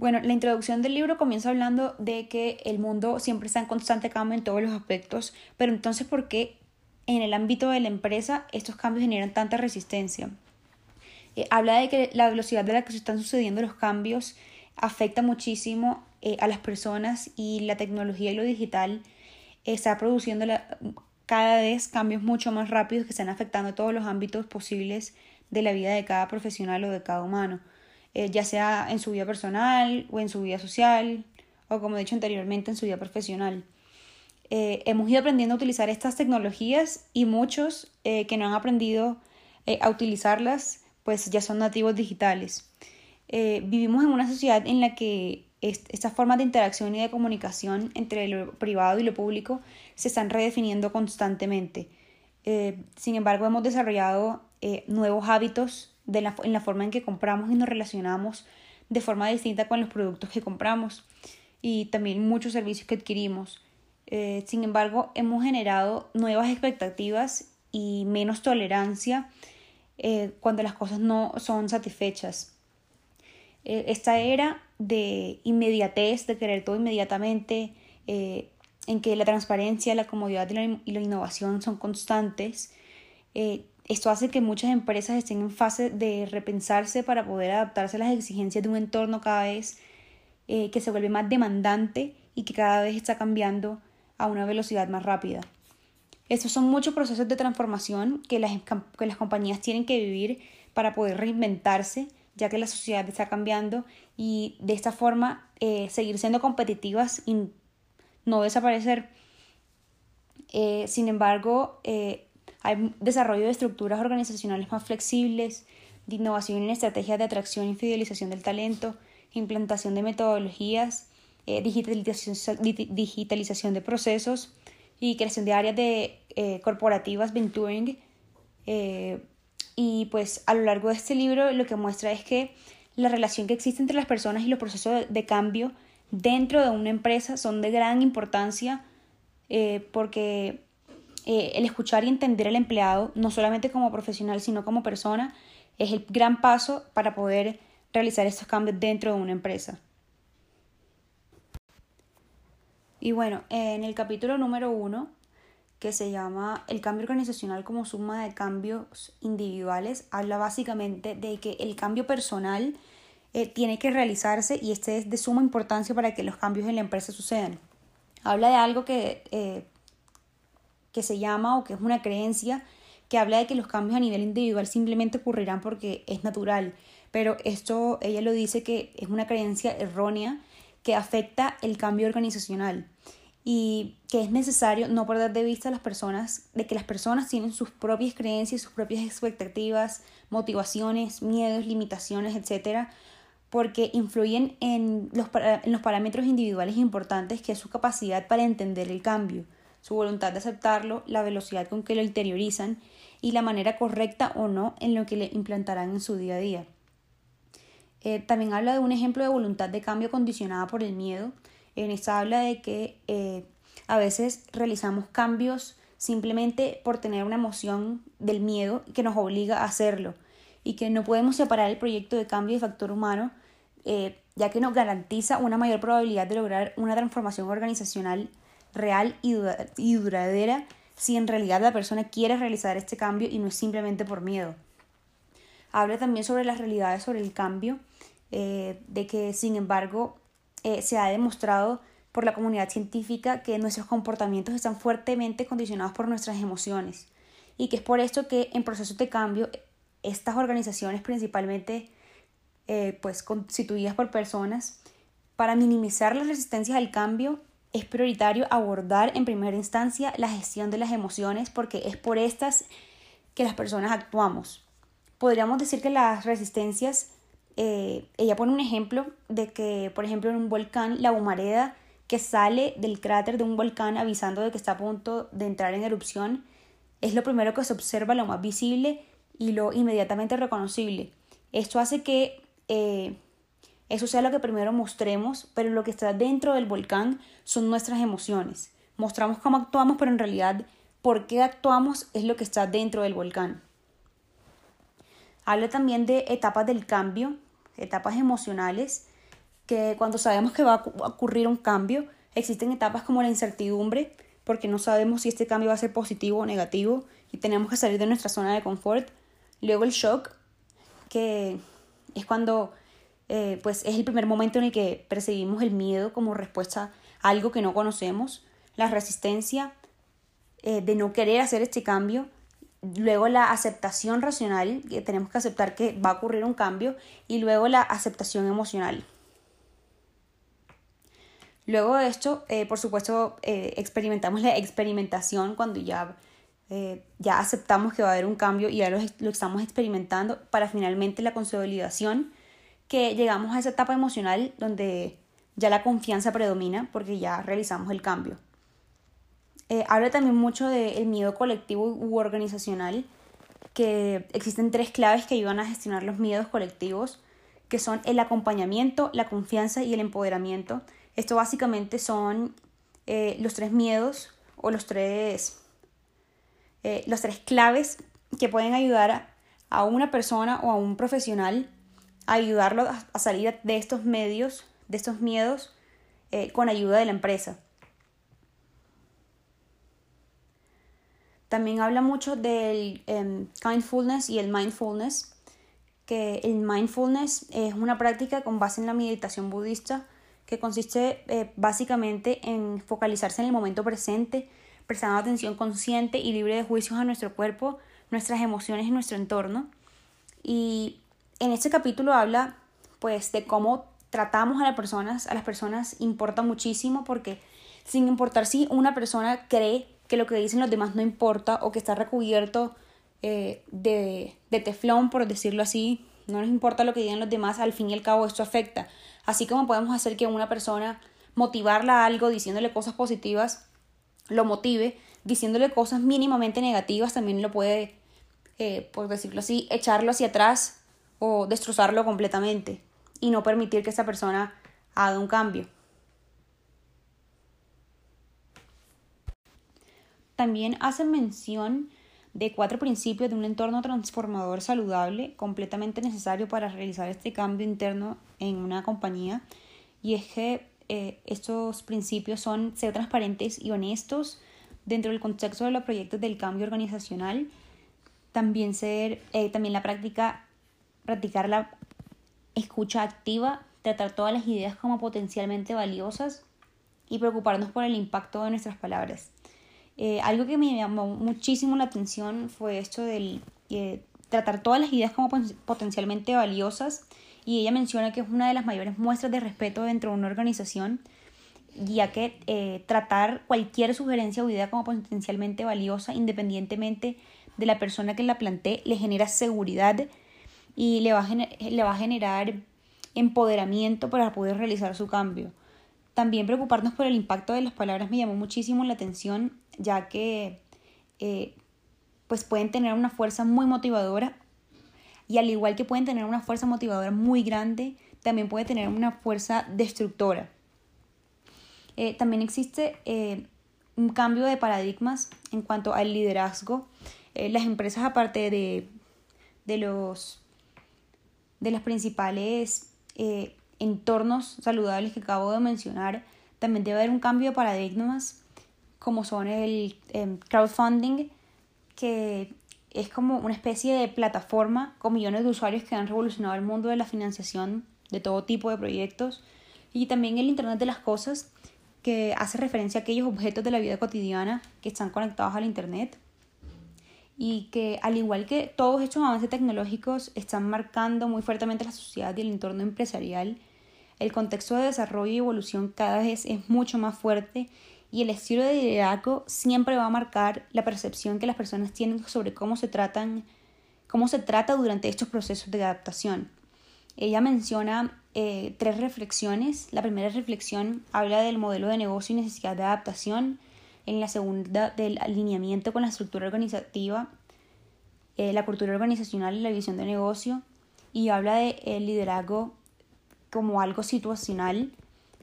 Bueno, la introducción del libro comienza hablando de que el mundo siempre está en constante cambio en todos los aspectos, pero entonces, ¿por qué en el ámbito de la empresa estos cambios generan tanta resistencia? Eh, habla de que la velocidad de la que se están sucediendo los cambios afecta muchísimo eh, a las personas y la tecnología y lo digital está produciendo cada vez cambios mucho más rápidos que están afectando todos los ámbitos posibles de la vida de cada profesional o de cada humano. Eh, ya sea en su vida personal o en su vida social o como he dicho anteriormente en su vida profesional. Eh, hemos ido aprendiendo a utilizar estas tecnologías y muchos eh, que no han aprendido a utilizarlas pues ya son nativos digitales. vivimos en una sociedad en la que estas formas de interacción y de comunicación entre lo privado y lo público se están redefiniendo constantemente. sin embargo, hemos desarrollado nuevos hábitos en la forma en que compramos y nos relacionamos de forma distinta con los productos que compramos y también muchos servicios que adquirimos. Eh, sin embargo, hemos generado nuevas expectativas y menos tolerancia eh, cuando las cosas no son satisfechas. Eh, esta era de inmediatez, de querer todo inmediatamente, en que la transparencia, la comodidad la, y la innovación son constantes, esto hace que muchas empresas estén en fase de repensarse para poder adaptarse a las exigencias de un entorno cada vez eh, que se vuelve más demandante y que cada vez está cambiando a una velocidad más rápida. Estos son muchos procesos de transformación que las, que las compañías tienen que vivir para poder reinventarse, ya que la sociedad está cambiando y de esta forma eh, seguir siendo competitivas y no desaparecer. Eh, sin embargo, hay desarrollo de estructuras organizacionales más flexibles, de innovación en estrategias de atracción y fidelización del talento, implantación de metodologías, eh, digitalización, digitalización, de procesos y creación de áreas de, eh, corporativas, venturing. Eh, y pues a lo largo de este libro lo que muestra es que la relación que existe entre las personas y los procesos de, cambio dentro de una empresa son de gran importancia porque eh, el escuchar y entender al empleado, no solamente como profesional, sino como persona, es el gran paso para poder realizar estos cambios dentro de una empresa. Y bueno, en el capítulo número uno, que se llama El cambio organizacional como suma de cambios individuales, habla básicamente de que el cambio personal eh, tiene que realizarse y este es de suma importancia para que los cambios en la empresa sucedan. Habla de algo que eh, que se llama o que es una creencia que habla de que los cambios a nivel individual simplemente ocurrirán porque es natural. Pero esto ella lo dice que es una creencia errónea que afecta el cambio organizacional y que es necesario no perder de vista a las personas, de que las personas tienen sus propias creencias, sus propias expectativas, motivaciones, miedos, limitaciones, etcétera, porque influyen en los, en los parámetros individuales importantes que es su capacidad para entender el cambio su voluntad de aceptarlo, la velocidad con que lo interiorizan y la manera correcta o no en lo que le implantarán en su día a día. Eh, también habla de un ejemplo de voluntad de cambio condicionada por el miedo. En esta habla de que eh, a veces realizamos cambios simplemente por tener una emoción del miedo que nos obliga a hacerlo y que no podemos separar el proyecto de cambio de factor humano eh, ya que nos garantiza una mayor probabilidad de lograr una transformación organizacional real y, duradera si en realidad la persona quiere realizar este cambio y no es simplemente por miedo. Habla también sobre las realidades sobre el cambio, eh, de que sin embargo eh, se ha demostrado por la comunidad científica que nuestros comportamientos están fuertemente condicionados por nuestras emociones y que es por esto que en procesos de cambio estas organizaciones principalmente eh, pues constituidas por personas para minimizar las resistencias al cambio es prioritario abordar en primera instancia la gestión de las emociones porque es por estas que las personas actuamos. Podríamos decir que las resistencias, eh, ella pone un ejemplo de que, por ejemplo, en un volcán, la humareda que sale del cráter de un volcán avisando de que está a punto de entrar en erupción, es lo primero que se observa, lo más visible y lo inmediatamente reconocible. Esto hace que eh, eso sea lo que primero mostremos, pero lo que está dentro del volcán son nuestras emociones. Mostramos cómo actuamos, pero en realidad por qué actuamos es lo que está dentro del volcán. Habla también de etapas del cambio, etapas emocionales, que cuando sabemos que va a ocurrir un cambio, existen etapas como la incertidumbre, porque no sabemos si este cambio va a ser positivo o negativo y tenemos que salir de nuestra zona de confort. Luego el shock, que es cuando eh, pues es el primer momento en el que percibimos el miedo como respuesta a algo que no conocemos, la resistencia eh, de no querer hacer este cambio, luego la aceptación racional, que tenemos que aceptar que va a ocurrir un cambio, y luego la aceptación emocional. Luego de esto, eh, por supuesto, experimentamos la experimentación cuando ya, ya aceptamos que va a haber un cambio y ya lo, lo estamos experimentando para finalmente la consolidación que llegamos a esa etapa emocional donde ya la confianza predomina porque ya realizamos el cambio. Eh, habla también mucho del miedo colectivo u organizacional, que existen tres claves que ayudan a gestionar los miedos colectivos, que son el acompañamiento, la confianza y el empoderamiento. Esto básicamente son eh, los tres miedos o los tres, eh, los tres claves que pueden ayudar a una persona o a un profesional ayudarlo a salir de estos medios, de estos miedos, eh, con ayuda de la empresa. También habla mucho del em, kindfulness y el mindfulness, que el mindfulness es una práctica con base en la meditación budista que consiste eh, básicamente en focalizarse en el momento presente, prestando atención consciente y libre de juicios a nuestro cuerpo, nuestras emociones y nuestro entorno. Y en este capítulo habla pues de cómo tratamos a las personas, a las personas importa muchísimo porque sin importar si una persona cree que lo que dicen los demás no importa o que está recubierto eh, de, de teflón, por decirlo así, no nos importa lo que digan los demás, al fin y al cabo esto afecta. Así como podemos hacer que una persona motivarla a algo diciéndole cosas positivas, lo motive, diciéndole cosas mínimamente negativas, también lo puede, eh, por decirlo así, echarlo hacia atrás o destrozarlo completamente y no permitir que esa persona haga un cambio. También hace mención de cuatro principios de un entorno transformador saludable completamente necesario para realizar este cambio interno en una compañía y es que eh, estos principios son ser transparentes y honestos dentro del contexto de los proyectos del cambio organizacional, también ser eh, también la práctica practicar la escucha activa, tratar todas las ideas como potencialmente valiosas y preocuparnos por el impacto de nuestras palabras. Eh, algo que me llamó muchísimo la atención fue esto del eh, tratar todas las ideas como potencialmente valiosas y ella menciona que es una de las mayores muestras de respeto dentro de una organización ya que eh, tratar cualquier sugerencia o idea como potencialmente valiosa independientemente de la persona que la plantee le genera seguridad y le va, a le va a generar empoderamiento para poder realizar su cambio. También preocuparnos por el impacto de las palabras me llamó muchísimo la atención, ya que eh, pues pueden tener una fuerza muy motivadora y al igual que pueden tener una fuerza motivadora muy grande, también puede tener una fuerza destructora. Eh, también existe eh, un cambio de paradigmas en cuanto al liderazgo. las empresas, aparte de, de los de los principales eh, entornos saludables que acabo de mencionar, también debe haber un cambio de paradigmas, como son el em, crowdfunding, que es como una especie de plataforma con millones de usuarios que han revolucionado el mundo de la financiación de todo tipo de proyectos, y también el Internet de las Cosas, que hace referencia a aquellos objetos de la vida cotidiana que están conectados al Internet y que al igual que todos estos avances tecnológicos están marcando muy fuertemente la sociedad y el entorno empresarial, el contexto de desarrollo y evolución cada vez es mucho más fuerte y el estilo de liderazgo siempre va a marcar la percepción que las personas tienen sobre cómo se tratan, cómo se trata durante estos procesos de adaptación. Ella menciona eh, tres reflexiones. La primera reflexión habla del modelo de negocio y necesidad de adaptación en la segunda del alineamiento con la estructura organizativa, eh, la cultura organizacional y la visión de negocio, y habla de el liderazgo como algo situacional,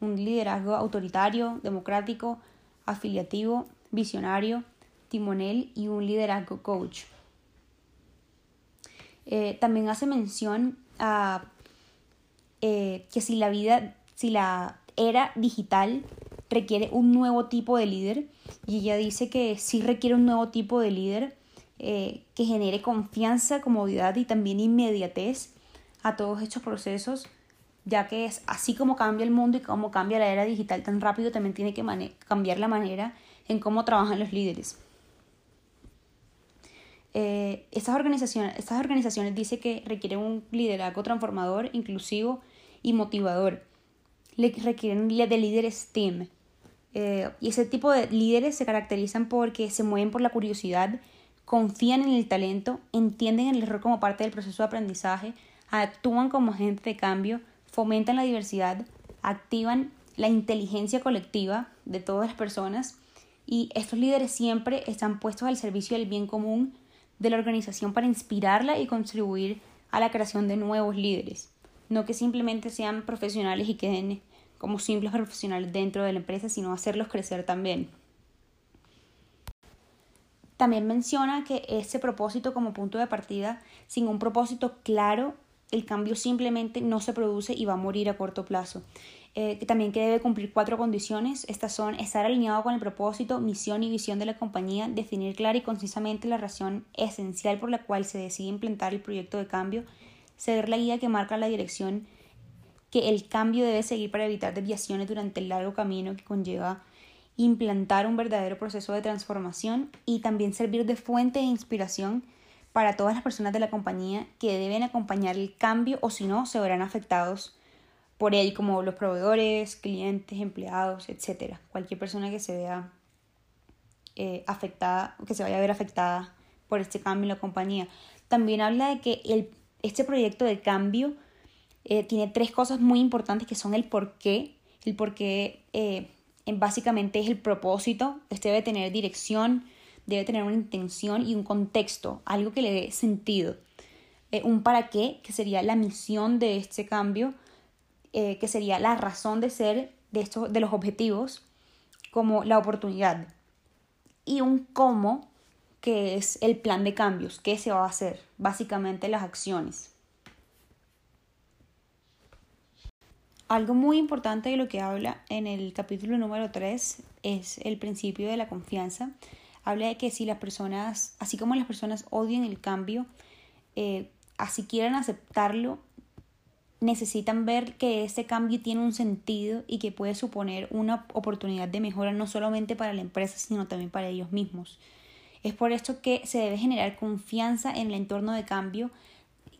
un liderazgo autoritario, democrático, afiliativo, visionario, timonel y un liderazgo coach. Eh, también hace mención a eh, que si la vida si la era digital requiere un nuevo tipo de líder y ella dice que sí requiere un nuevo tipo de líder eh, que genere confianza, comodidad y también inmediatez a todos estos procesos, ya que es así como cambia el mundo y como cambia la era digital tan rápido, también tiene que cambiar la manera en cómo trabajan los líderes. Eh, estas, organizaciones, estas organizaciones dicen que requieren un liderazgo transformador, inclusivo y motivador. Le requieren de líderes team. Eh, y ese tipo de líderes se caracterizan porque se mueven por la curiosidad, confían en el talento, entienden el error como parte del proceso de aprendizaje, actúan como agentes de cambio, fomentan la diversidad, activan la inteligencia colectiva de todas las personas y estos líderes siempre están puestos al servicio del bien común de la organización para inspirarla y contribuir a la creación de nuevos líderes, no que simplemente sean profesionales y queden como simples profesionales dentro de la empresa, sino hacerlos crecer también. También menciona que ese propósito como punto de partida, sin un propósito claro, el cambio simplemente no se produce y va a morir a corto plazo. Eh, también que debe cumplir cuatro condiciones. Estas son estar alineado con el propósito, misión y visión de la compañía, definir clara y concisamente la razón esencial por la cual se decide implementar el proyecto de cambio, ser la guía que marca la dirección que el cambio debe seguir para evitar desviaciones durante el largo camino que conlleva implantar un verdadero proceso de transformación y también servir de fuente de inspiración para todas las personas de la compañía que deben acompañar el cambio o si no se verán afectados por él, como los proveedores, clientes, empleados, etc. Cualquier persona que se vea eh, afectada, que se vaya a ver afectada por este cambio en la compañía. También habla de que el, este proyecto de cambio eh, tiene tres cosas muy importantes que son el por qué. El por qué eh, básicamente es el propósito. Este debe tener dirección, debe tener una intención y un contexto, algo que le dé sentido. Eh, un para qué, que sería la misión de este cambio, que sería la razón de ser de, estos, de los objetivos, como la oportunidad. Y un cómo, que es el plan de cambios, qué se va a hacer, básicamente las acciones. Algo muy importante de lo que habla en el capítulo número 3 es el principio de la confianza. Habla de que si las personas, así como las personas odian el cambio, eh, así quieran aceptarlo, necesitan ver que ese cambio tiene un sentido y que puede suponer una oportunidad de mejora no solamente para la empresa, sino también para ellos mismos. Es por esto que se debe generar confianza en el entorno de cambio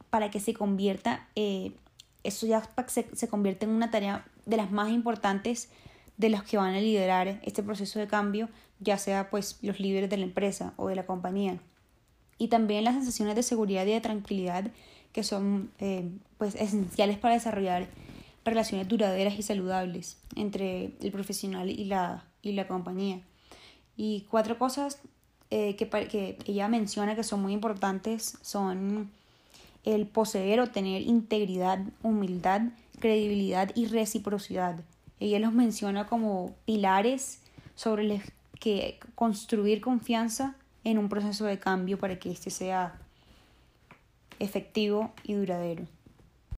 para que se convierta eh, eso ya se, convierte en una tarea de las más importantes de los que van a liderar este proceso de cambio, ya sea pues los líderes de la empresa o de la compañía. Y también las sensaciones de seguridad y de tranquilidad que son eh, pues esenciales para desarrollar relaciones duraderas y saludables entre el profesional y la, y la compañía. Y cuatro cosas eh, que, que ella menciona que son muy importantes son el poseer o tener integridad, humildad, credibilidad y reciprocidad. Ella los menciona como pilares sobre los que construir confianza en un proceso de cambio para que éste sea efectivo y duradero.